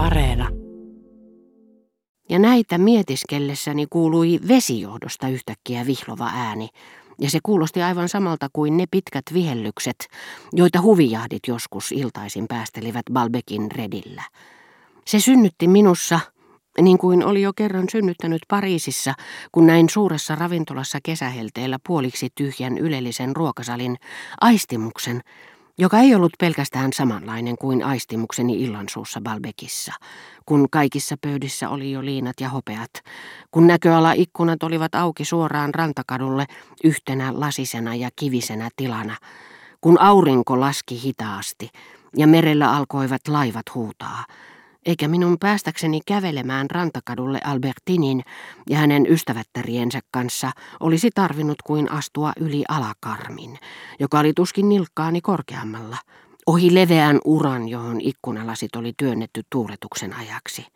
Areena. Ja näitä mietiskellessäni kuului vesijohdosta yhtäkkiä vihlova ääni, ja se kuulosti aivan samalta kuin ne pitkät vihellykset, joita huvijahdit joskus iltaisin päästelivät Balbekin redillä. Se synnytti minussa, niin kuin oli jo kerran synnyttänyt Pariisissa, kun näin suuressa ravintolassa kesähelteellä puoliksi tyhjän ylellisen ruokasalin aistimuksen, joka ei ollut pelkästään samanlainen kuin aistimukseni illansuussa Balbekissa, kun kaikissa pöydissä oli jo liinat ja hopeat, kun näköala ikkunat olivat auki suoraan rantakadulle yhtenä lasisena ja kivisenä tilana, kun aurinko laski hitaasti ja merellä alkoivat laivat huutaa, eikä minun päästäkseni kävelemään rantakadulle Albertinin ja hänen ystävättäriensä kanssa olisi tarvinnut kuin astua yli alakarmin, joka oli tuskin nilkkaani korkeammalla, ohi leveän uran, johon ikkunalasit oli työnnetty tuuletuksen ajaksi.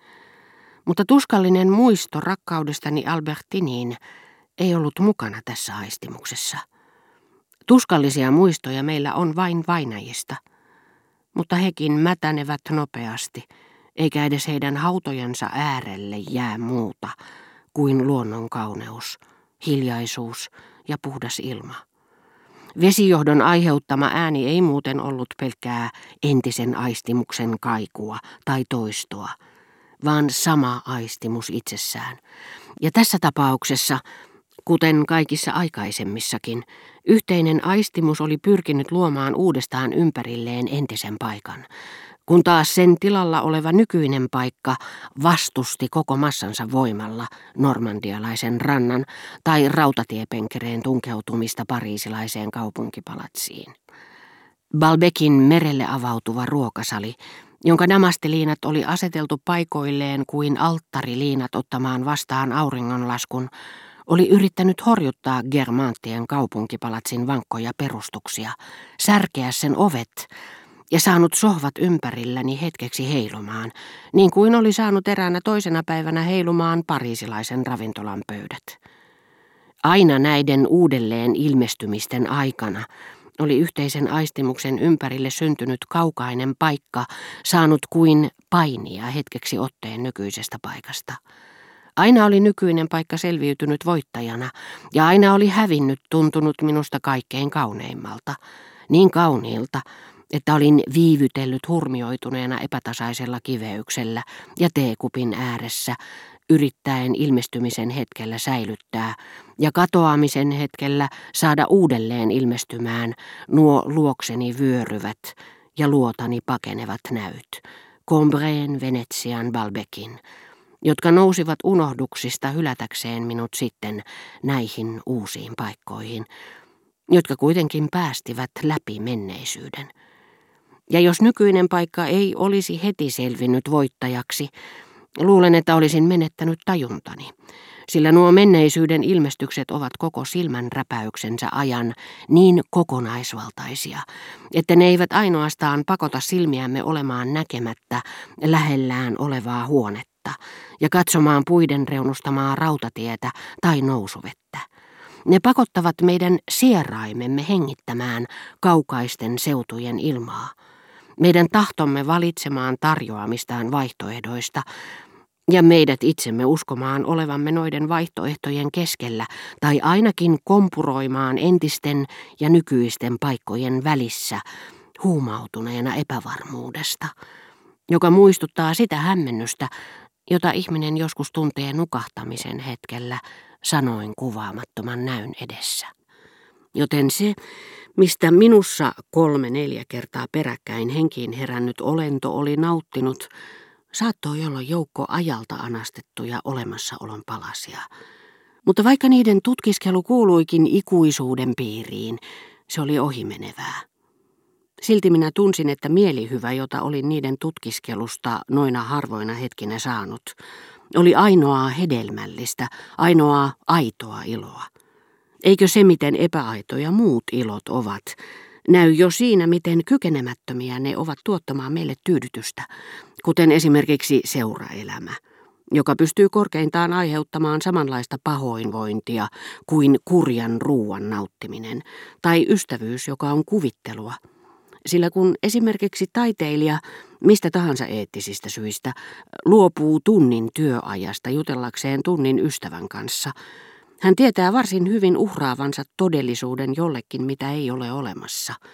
Mutta tuskallinen muisto rakkaudestani Albertiniin ei ollut mukana tässä aistimuksessa. Tuskallisia muistoja meillä on vain vainajista, mutta hekin mätänevät nopeasti – eikä edes heidän hautojensa äärelle jää muuta kuin luonnon kauneus, hiljaisuus ja puhdas ilma. Vesijohdon aiheuttama ääni ei muuten ollut pelkkää entisen aistimuksen kaikua tai toistoa, vaan sama aistimus itsessään. Ja tässä tapauksessa, kuten kaikissa aikaisemmissakin, yhteinen aistimus oli pyrkinyt luomaan uudestaan ympärilleen entisen paikan, kun taas sen tilalla oleva nykyinen paikka vastusti koko massansa voimalla normandialaisen rannan tai rautatiepenkereen tunkeutumista pariisilaiseen kaupunkipalatsiin. Balbekin merelle avautuva ruokasali, jonka namasteliinat oli aseteltu paikoilleen kuin alttariliinat ottamaan vastaan auringonlaskun, oli yrittänyt horjuttaa Germanttien kaupunkipalatsin vankkoja perustuksia, särkeä sen ovet, ja saanut sohvat ympärilläni hetkeksi heilumaan, niin kuin oli saanut eräänä toisena päivänä heilumaan pariisilaisen ravintolan pöydät. Aina näiden uudelleen ilmestymisten aikana oli yhteisen aistimuksen ympärille syntynyt kaukainen paikka saanut kuin painia hetkeksi otteen nykyisestä paikasta. Aina oli nykyinen paikka selviytynyt voittajana ja aina oli hävinnyt tuntunut minusta kaikkein kauneimmalta, niin kauniilta, että olin viivytellyt hurmioituneena epätasaisella kiveyksellä ja teekupin ääressä, yrittäen ilmestymisen hetkellä säilyttää ja katoamisen hetkellä saada uudelleen ilmestymään nuo luokseni vyöryvät ja luotani pakenevat näyt, Combreen, Venetsian, Balbekin, jotka nousivat unohduksista hylätäkseen minut sitten näihin uusiin paikkoihin, jotka kuitenkin päästivät läpi menneisyyden. Ja jos nykyinen paikka ei olisi heti selvinnyt voittajaksi, luulen, että olisin menettänyt tajuntani, sillä nuo menneisyyden ilmestykset ovat koko silmän räpäyksensä ajan niin kokonaisvaltaisia, että ne eivät ainoastaan pakota silmiämme olemaan näkemättä lähellään olevaa huonetta ja katsomaan puiden reunustamaa rautatietä tai nousuvettä. Ne pakottavat meidän sieraimemme hengittämään kaukaisten seutujen ilmaa meidän tahtomme valitsemaan tarjoamistaan vaihtoehdoista ja meidät itsemme uskomaan olevamme noiden vaihtoehtojen keskellä tai ainakin kompuroimaan entisten ja nykyisten paikkojen välissä huumautuneena epävarmuudesta, joka muistuttaa sitä hämmennystä, jota ihminen joskus tuntee nukahtamisen hetkellä sanoin kuvaamattoman näyn edessä. Joten se, mistä minussa kolme neljä kertaa peräkkäin henkiin herännyt olento oli nauttinut, saattoi olla joukko ajalta anastettuja olemassaolon palasia. Mutta vaikka niiden tutkiskelu kuuluikin ikuisuuden piiriin, se oli ohimenevää. Silti minä tunsin, että mielihyvä, jota olin niiden tutkiskelusta noina harvoina hetkinä saanut, oli ainoaa hedelmällistä, ainoaa aitoa iloa. Eikö se, miten epäaitoja muut ilot ovat, näy jo siinä, miten kykenemättömiä ne ovat tuottamaan meille tyydytystä, kuten esimerkiksi seuraelämä, joka pystyy korkeintaan aiheuttamaan samanlaista pahoinvointia kuin kurjan ruuan nauttiminen, tai ystävyys, joka on kuvittelua, Sillä kun esimerkiksi taiteilija mistä tahansa eettisistä syistä luopuu tunnin työajasta jutellakseen tunnin ystävän kanssa, hän tietää varsin hyvin uhraavansa todellisuuden jollekin, mitä ei ole olemassa –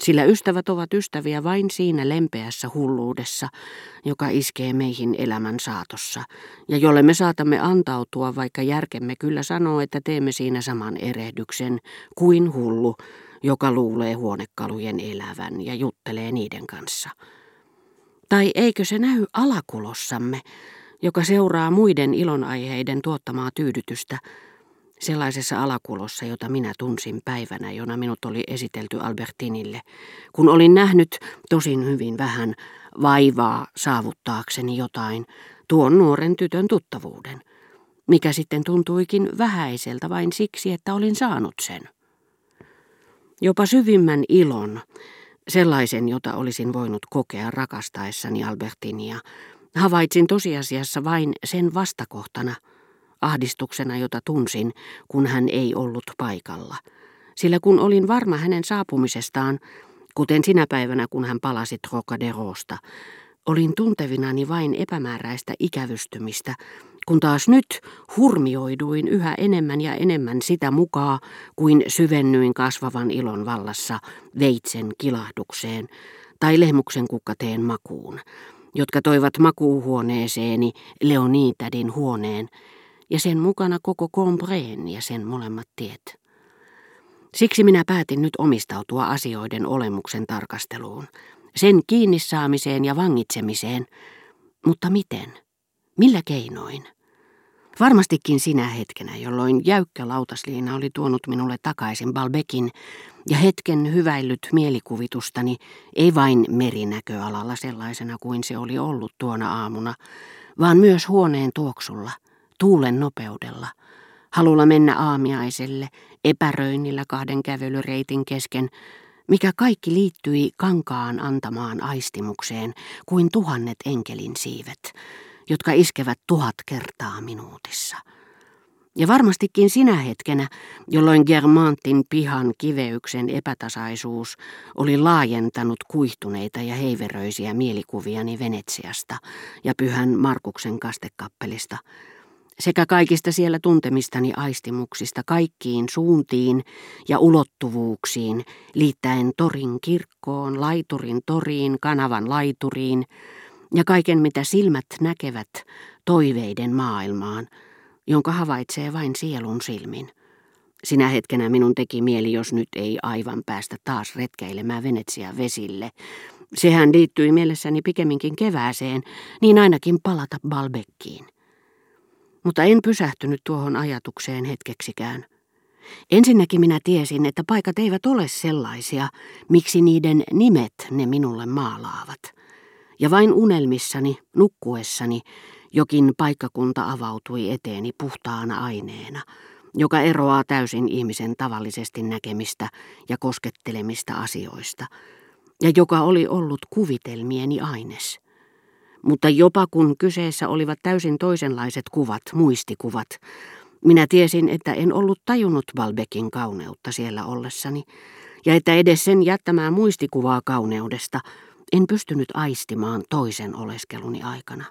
sillä ystävät ovat ystäviä vain siinä lempeässä hulluudessa, joka iskee meihin elämän saatossa, ja jolle me saatamme antautua, vaikka järkemme kyllä sanoo, että teemme siinä saman erehdyksen kuin hullu, joka luulee huonekalujen elävän ja juttelee niiden kanssa. Tai eikö se näy alakulossamme, joka seuraa muiden ilonaiheiden tuottamaa tyydytystä, sellaisessa alakulossa, jota minä tunsin päivänä, jona minut oli esitelty Albertinille, kun olin nähnyt tosin hyvin vähän vaivaa saavuttaakseni jotain, tuon nuoren tytön tuttavuuden, mikä sitten tuntuikin vähäiseltä vain siksi, että olin saanut sen. Jopa syvimmän ilon, sellaisen, jota olisin voinut kokea rakastaessani Albertinia, havaitsin tosiasiassa vain sen vastakohtana – ahdistuksena, jota tunsin, kun hän ei ollut paikalla. Sillä kun olin varma hänen saapumisestaan, kuten sinä päivänä, kun hän palasi Trocaderosta, olin tuntevinani vain epämääräistä ikävystymistä, kun taas nyt hurmioiduin yhä enemmän ja enemmän sitä mukaa, kuin syvennyin kasvavan ilon vallassa veitsen kilahdukseen tai lehmuksen kukkateen makuun, jotka toivat makuuhuoneeseeni Leonitädin huoneen, ja sen mukana koko Combreen ja sen molemmat tiet. Siksi minä päätin nyt omistautua asioiden olemuksen tarkasteluun, sen kiinni saamiseen ja vangitsemiseen, mutta miten? Millä keinoin? Varmastikin sinä hetkenä, jolloin jäykkä lautasliina oli tuonut minulle takaisin Balbekin ja hetken hyväillyt mielikuvitustani, ei vain merinäköalalla sellaisena kuin se oli ollut tuona aamuna, vaan myös huoneen tuoksulla – tuulen nopeudella, halulla mennä aamiaiselle, epäröinnillä kahden kävelyreitin kesken, mikä kaikki liittyi kankaan antamaan aistimukseen kuin tuhannet enkelin siivet, jotka iskevät tuhat kertaa minuutissa. Ja varmastikin sinä hetkenä, jolloin Germantin pihan kiveyksen epätasaisuus oli laajentanut kuihtuneita ja heiveröisiä mielikuviani Venetsiasta ja pyhän Markuksen kastekappelista, sekä kaikista siellä tuntemistani aistimuksista kaikkiin suuntiin ja ulottuvuuksiin, liittäen torin kirkkoon, laiturin toriin, kanavan laituriin ja kaiken mitä silmät näkevät toiveiden maailmaan, jonka havaitsee vain sielun silmin. Sinä hetkenä minun teki mieli, jos nyt ei aivan päästä taas retkeilemään Venetsian vesille. Sehän liittyi mielessäni pikemminkin kevääseen, niin ainakin palata Balbekkiin mutta en pysähtynyt tuohon ajatukseen hetkeksikään. Ensinnäkin minä tiesin, että paikat eivät ole sellaisia, miksi niiden nimet ne minulle maalaavat. Ja vain unelmissani, nukkuessani, jokin paikkakunta avautui eteeni puhtaana aineena, joka eroaa täysin ihmisen tavallisesti näkemistä ja koskettelemista asioista, ja joka oli ollut kuvitelmieni aines. Mutta jopa kun kyseessä olivat täysin toisenlaiset kuvat, muistikuvat, minä tiesin, että en ollut tajunnut Balbekin kauneutta siellä ollessani, ja että edes sen jättämää muistikuvaa kauneudesta en pystynyt aistimaan toisen oleskeluni aikana.